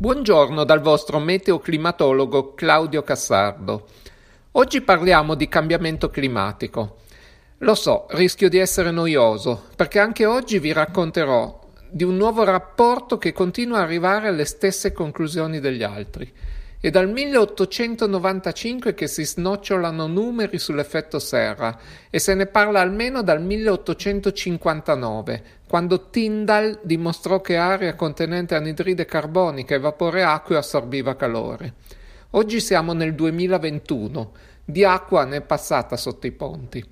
Buongiorno dal vostro meteoclimatologo Claudio Cassardo. Oggi parliamo di cambiamento climatico. Lo so, rischio di essere noioso, perché anche oggi vi racconterò di un nuovo rapporto che continua ad arrivare alle stesse conclusioni degli altri. È dal 1895 che si snocciolano numeri sull'effetto serra e se ne parla almeno dal 1859, quando Tyndall dimostrò che aria contenente anidride carbonica e vapore acqueo assorbiva calore. Oggi siamo nel 2021, di acqua ne è passata sotto i ponti.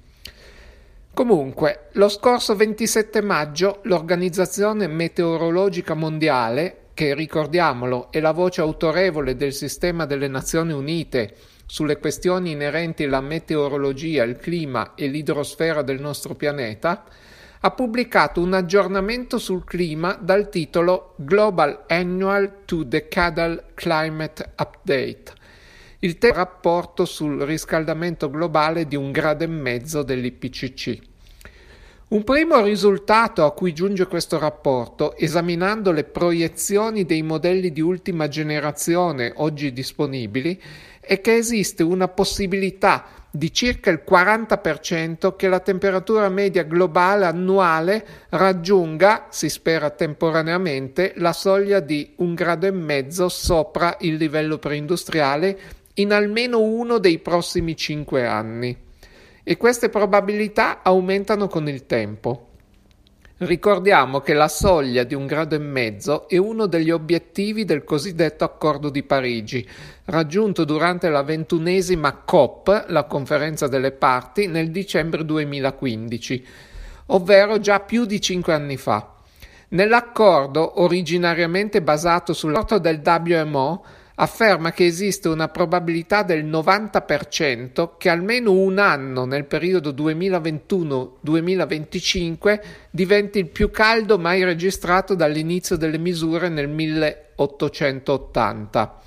Comunque, lo scorso 27 maggio l'Organizzazione Meteorologica Mondiale che ricordiamolo è la voce autorevole del sistema delle Nazioni Unite sulle questioni inerenti alla meteorologia, il clima e l'idrosfera del nostro pianeta, ha pubblicato un aggiornamento sul clima dal titolo Global Annual to Decadal Climate Update, il rapporto sul riscaldamento globale di un grado e mezzo dell'IPCC. Un primo risultato a cui giunge questo rapporto, esaminando le proiezioni dei modelli di ultima generazione oggi disponibili, è che esiste una possibilità di circa il 40% che la temperatura media globale annuale raggiunga, si spera temporaneamente, la soglia di un grado e mezzo sopra il livello preindustriale in almeno uno dei prossimi cinque anni e queste probabilità aumentano con il tempo. Ricordiamo che la soglia di un grado e mezzo è uno degli obiettivi del cosiddetto accordo di Parigi, raggiunto durante la ventunesima COP, la conferenza delle parti, nel dicembre 2015, ovvero già più di cinque anni fa. Nell'accordo, originariamente basato sull'orto del WMO, afferma che esiste una probabilità del 90% che almeno un anno nel periodo 2021-2025 diventi il più caldo mai registrato dall'inizio delle misure nel 1880.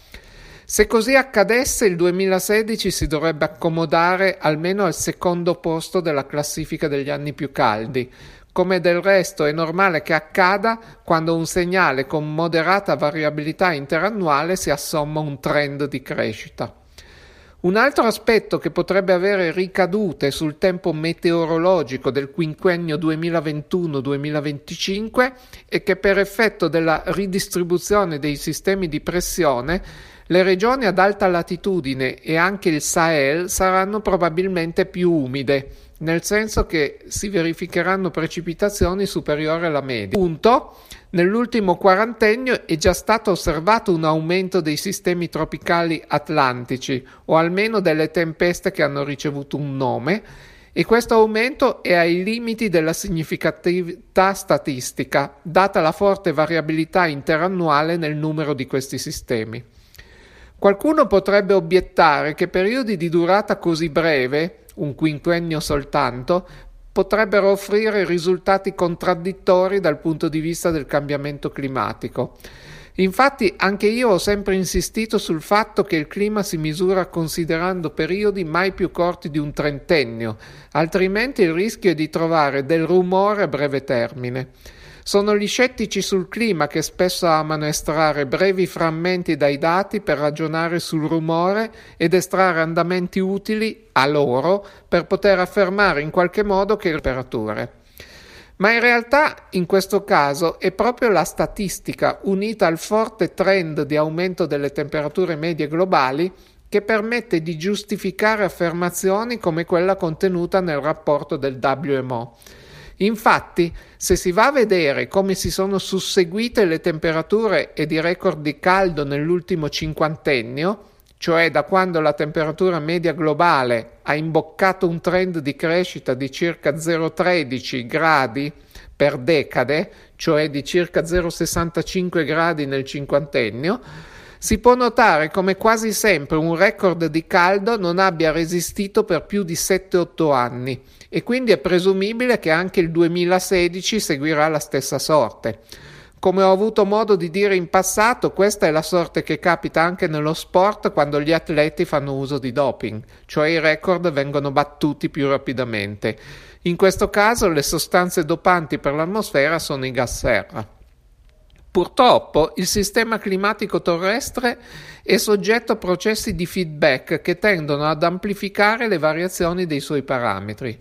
Se così accadesse, il 2016 si dovrebbe accomodare almeno al secondo posto della classifica degli anni più caldi, come del resto è normale che accada quando un segnale con moderata variabilità interannuale si assomma un trend di crescita. Un altro aspetto che potrebbe avere ricadute sul tempo meteorologico del quinquennio 2021-2025 è che per effetto della ridistribuzione dei sistemi di pressione le regioni ad alta latitudine e anche il Sahel saranno probabilmente più umide nel senso che si verificheranno precipitazioni superiori alla media. Punto. Nell'ultimo quarantennio è già stato osservato un aumento dei sistemi tropicali atlantici, o almeno delle tempeste che hanno ricevuto un nome, e questo aumento è ai limiti della significatività statistica, data la forte variabilità interannuale nel numero di questi sistemi. Qualcuno potrebbe obiettare che periodi di durata così breve un quinquennio soltanto, potrebbero offrire risultati contraddittori dal punto di vista del cambiamento climatico. Infatti anche io ho sempre insistito sul fatto che il clima si misura considerando periodi mai più corti di un trentennio, altrimenti il rischio è di trovare del rumore a breve termine. Sono gli scettici sul clima che spesso amano estrarre brevi frammenti dai dati per ragionare sul rumore ed estrarre andamenti utili a loro per poter affermare in qualche modo che il temperature. Ma in realtà in questo caso è proprio la statistica unita al forte trend di aumento delle temperature medie globali che permette di giustificare affermazioni come quella contenuta nel rapporto del WMO Infatti, se si va a vedere come si sono susseguite le temperature ed i record di caldo nell'ultimo cinquantennio, cioè da quando la temperatura media globale ha imboccato un trend di crescita di circa 0,13 gradi per decade, cioè di circa 0,65 gradi nel cinquantennio, si può notare come quasi sempre un record di caldo non abbia resistito per più di 7-8 anni e quindi è presumibile che anche il 2016 seguirà la stessa sorte. Come ho avuto modo di dire in passato, questa è la sorte che capita anche nello sport quando gli atleti fanno uso di doping, cioè i record vengono battuti più rapidamente. In questo caso le sostanze dopanti per l'atmosfera sono i gas serra. Purtroppo il sistema climatico terrestre è soggetto a processi di feedback che tendono ad amplificare le variazioni dei suoi parametri.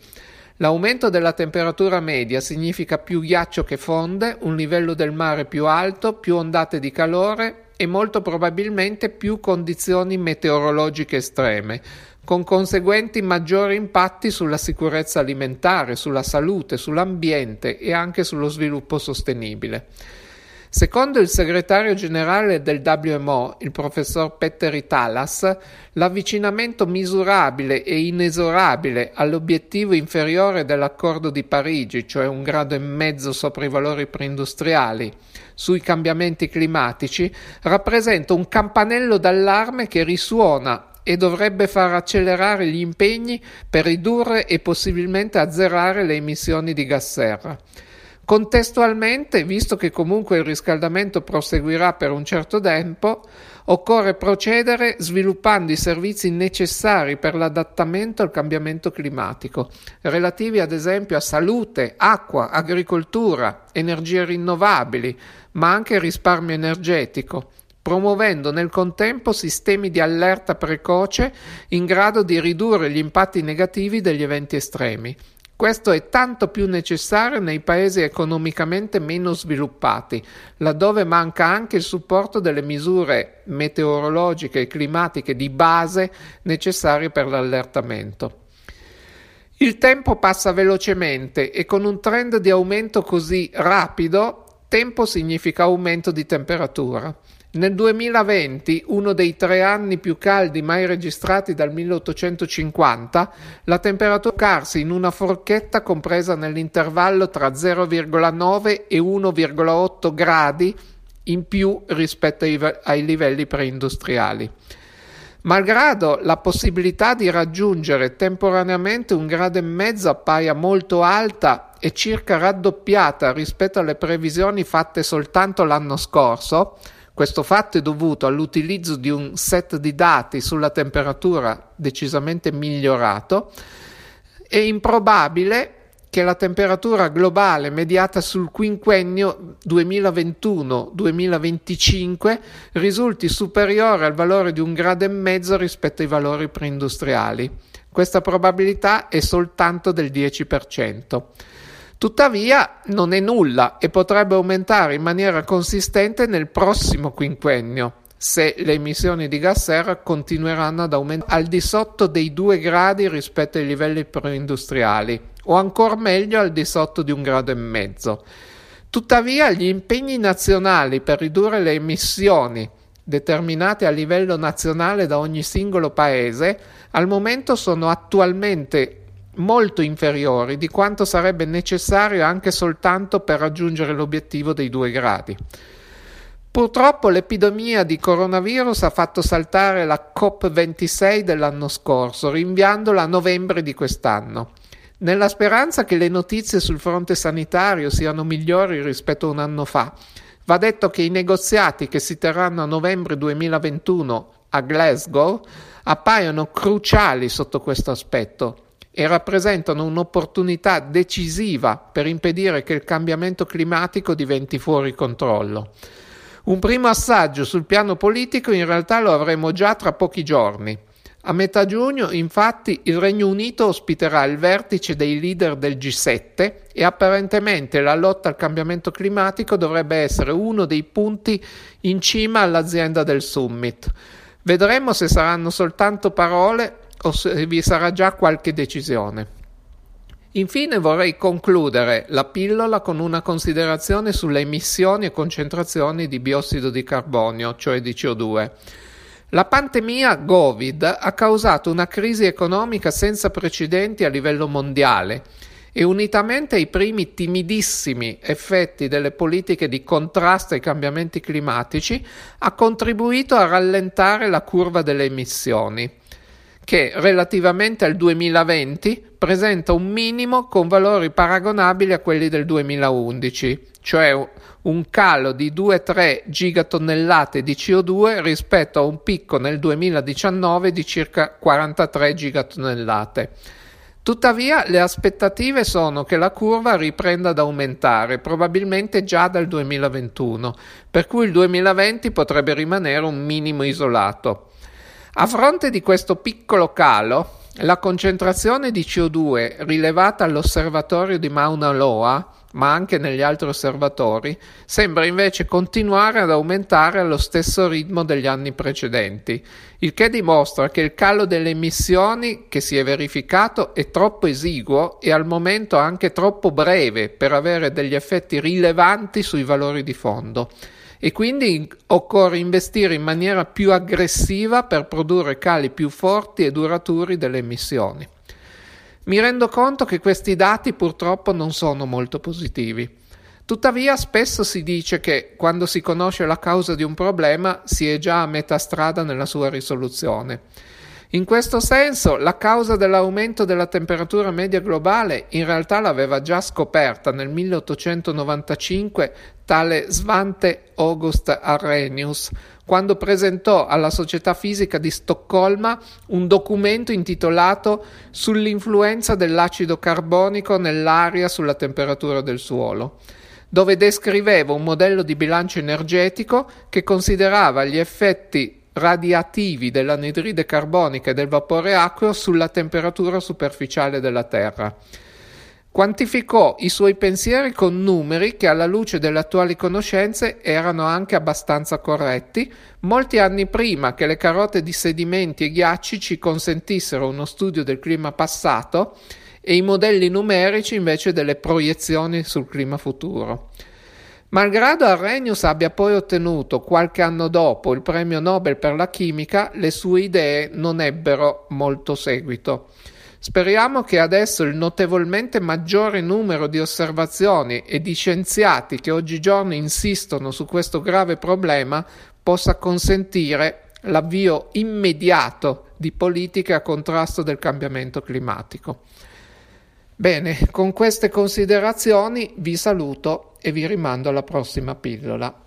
L'aumento della temperatura media significa più ghiaccio che fonde, un livello del mare più alto, più ondate di calore e molto probabilmente più condizioni meteorologiche estreme, con conseguenti maggiori impatti sulla sicurezza alimentare, sulla salute, sull'ambiente e anche sullo sviluppo sostenibile. Secondo il segretario generale del WMO, il professor Petteri Talas, l'avvicinamento misurabile e inesorabile all'obiettivo inferiore dell'accordo di Parigi, cioè un grado e mezzo sopra i valori preindustriali, sui cambiamenti climatici, rappresenta un campanello d'allarme che risuona e dovrebbe far accelerare gli impegni per ridurre e possibilmente azzerare le emissioni di gas serra. Contestualmente, visto che comunque il riscaldamento proseguirà per un certo tempo, occorre procedere sviluppando i servizi necessari per l'adattamento al cambiamento climatico, relativi ad esempio a salute, acqua, agricoltura, energie rinnovabili, ma anche risparmio energetico promuovendo nel contempo sistemi di allerta precoce in grado di ridurre gli impatti negativi degli eventi estremi, questo è tanto più necessario nei paesi economicamente meno sviluppati, laddove manca anche il supporto delle misure meteorologiche e climatiche di base necessarie per l'allertamento. Il tempo passa velocemente e con un trend di aumento così rapido, tempo significa aumento di temperatura. Nel 2020, uno dei tre anni più caldi mai registrati dal 1850, la temperatura carsi in una forchetta compresa nell'intervallo tra 0,9 e 1,8 gradi in più rispetto ai, ai livelli preindustriali. Malgrado la possibilità di raggiungere temporaneamente un grado e mezzo appaia molto alta e circa raddoppiata rispetto alle previsioni fatte soltanto l'anno scorso, questo fatto è dovuto all'utilizzo di un set di dati sulla temperatura decisamente migliorato. È improbabile che la temperatura globale mediata sul quinquennio 2021-2025 risulti superiore al valore di un grado e mezzo rispetto ai valori preindustriali. Questa probabilità è soltanto del 10%. Tuttavia non è nulla e potrebbe aumentare in maniera consistente nel prossimo quinquennio se le emissioni di gas serra continueranno ad aumentare al di sotto dei 2 gradi rispetto ai livelli preindustriali o ancora meglio al di sotto di un grado e mezzo. Tuttavia gli impegni nazionali per ridurre le emissioni determinate a livello nazionale da ogni singolo paese al momento sono attualmente molto inferiori di quanto sarebbe necessario anche soltanto per raggiungere l'obiettivo dei due gradi. Purtroppo l'epidemia di coronavirus ha fatto saltare la COP26 dell'anno scorso, rinviandola a novembre di quest'anno. Nella speranza che le notizie sul fronte sanitario siano migliori rispetto a un anno fa, va detto che i negoziati che si terranno a novembre 2021 a Glasgow appaiono cruciali sotto questo aspetto e rappresentano un'opportunità decisiva per impedire che il cambiamento climatico diventi fuori controllo. Un primo assaggio sul piano politico in realtà lo avremo già tra pochi giorni. A metà giugno, infatti, il Regno Unito ospiterà il vertice dei leader del G7 e apparentemente la lotta al cambiamento climatico dovrebbe essere uno dei punti in cima all'azienda del summit. Vedremo se saranno soltanto parole o se vi sarà già qualche decisione. Infine vorrei concludere la pillola con una considerazione sulle emissioni e concentrazioni di biossido di carbonio, cioè di CO2. La pandemia Covid ha causato una crisi economica senza precedenti a livello mondiale e unitamente ai primi timidissimi effetti delle politiche di contrasto ai cambiamenti climatici ha contribuito a rallentare la curva delle emissioni che relativamente al 2020 presenta un minimo con valori paragonabili a quelli del 2011, cioè un calo di 2-3 gigatonnellate di CO2 rispetto a un picco nel 2019 di circa 43 gigatonnellate. Tuttavia le aspettative sono che la curva riprenda ad aumentare, probabilmente già dal 2021, per cui il 2020 potrebbe rimanere un minimo isolato. A fronte di questo piccolo calo, la concentrazione di CO2 rilevata all'osservatorio di Mauna Loa, ma anche negli altri osservatori, sembra invece continuare ad aumentare allo stesso ritmo degli anni precedenti, il che dimostra che il calo delle emissioni che si è verificato è troppo esiguo e al momento anche troppo breve per avere degli effetti rilevanti sui valori di fondo e quindi occorre investire in maniera più aggressiva per produrre cali più forti e duraturi delle emissioni. Mi rendo conto che questi dati purtroppo non sono molto positivi. Tuttavia spesso si dice che quando si conosce la causa di un problema si è già a metà strada nella sua risoluzione. In questo senso, la causa dell'aumento della temperatura media globale in realtà l'aveva già scoperta nel 1895 tale Svante August Arrhenius, quando presentò alla Società Fisica di Stoccolma un documento intitolato Sull'influenza dell'acido carbonico nell'aria sulla temperatura del suolo dove descriveva un modello di bilancio energetico che considerava gli effetti radiativi dell'anidride carbonica e del vapore acqueo sulla temperatura superficiale della Terra. Quantificò i suoi pensieri con numeri che alla luce delle attuali conoscenze erano anche abbastanza corretti, molti anni prima che le carote di sedimenti e ghiacci ci consentissero uno studio del clima passato e i modelli numerici invece delle proiezioni sul clima futuro. Malgrado Arrhenius abbia poi ottenuto qualche anno dopo il premio Nobel per la chimica, le sue idee non ebbero molto seguito. Speriamo che adesso il notevolmente maggiore numero di osservazioni e di scienziati che oggigiorno insistono su questo grave problema possa consentire l'avvio immediato di politiche a contrasto del cambiamento climatico. Bene, con queste considerazioni vi saluto e vi rimando alla prossima pillola.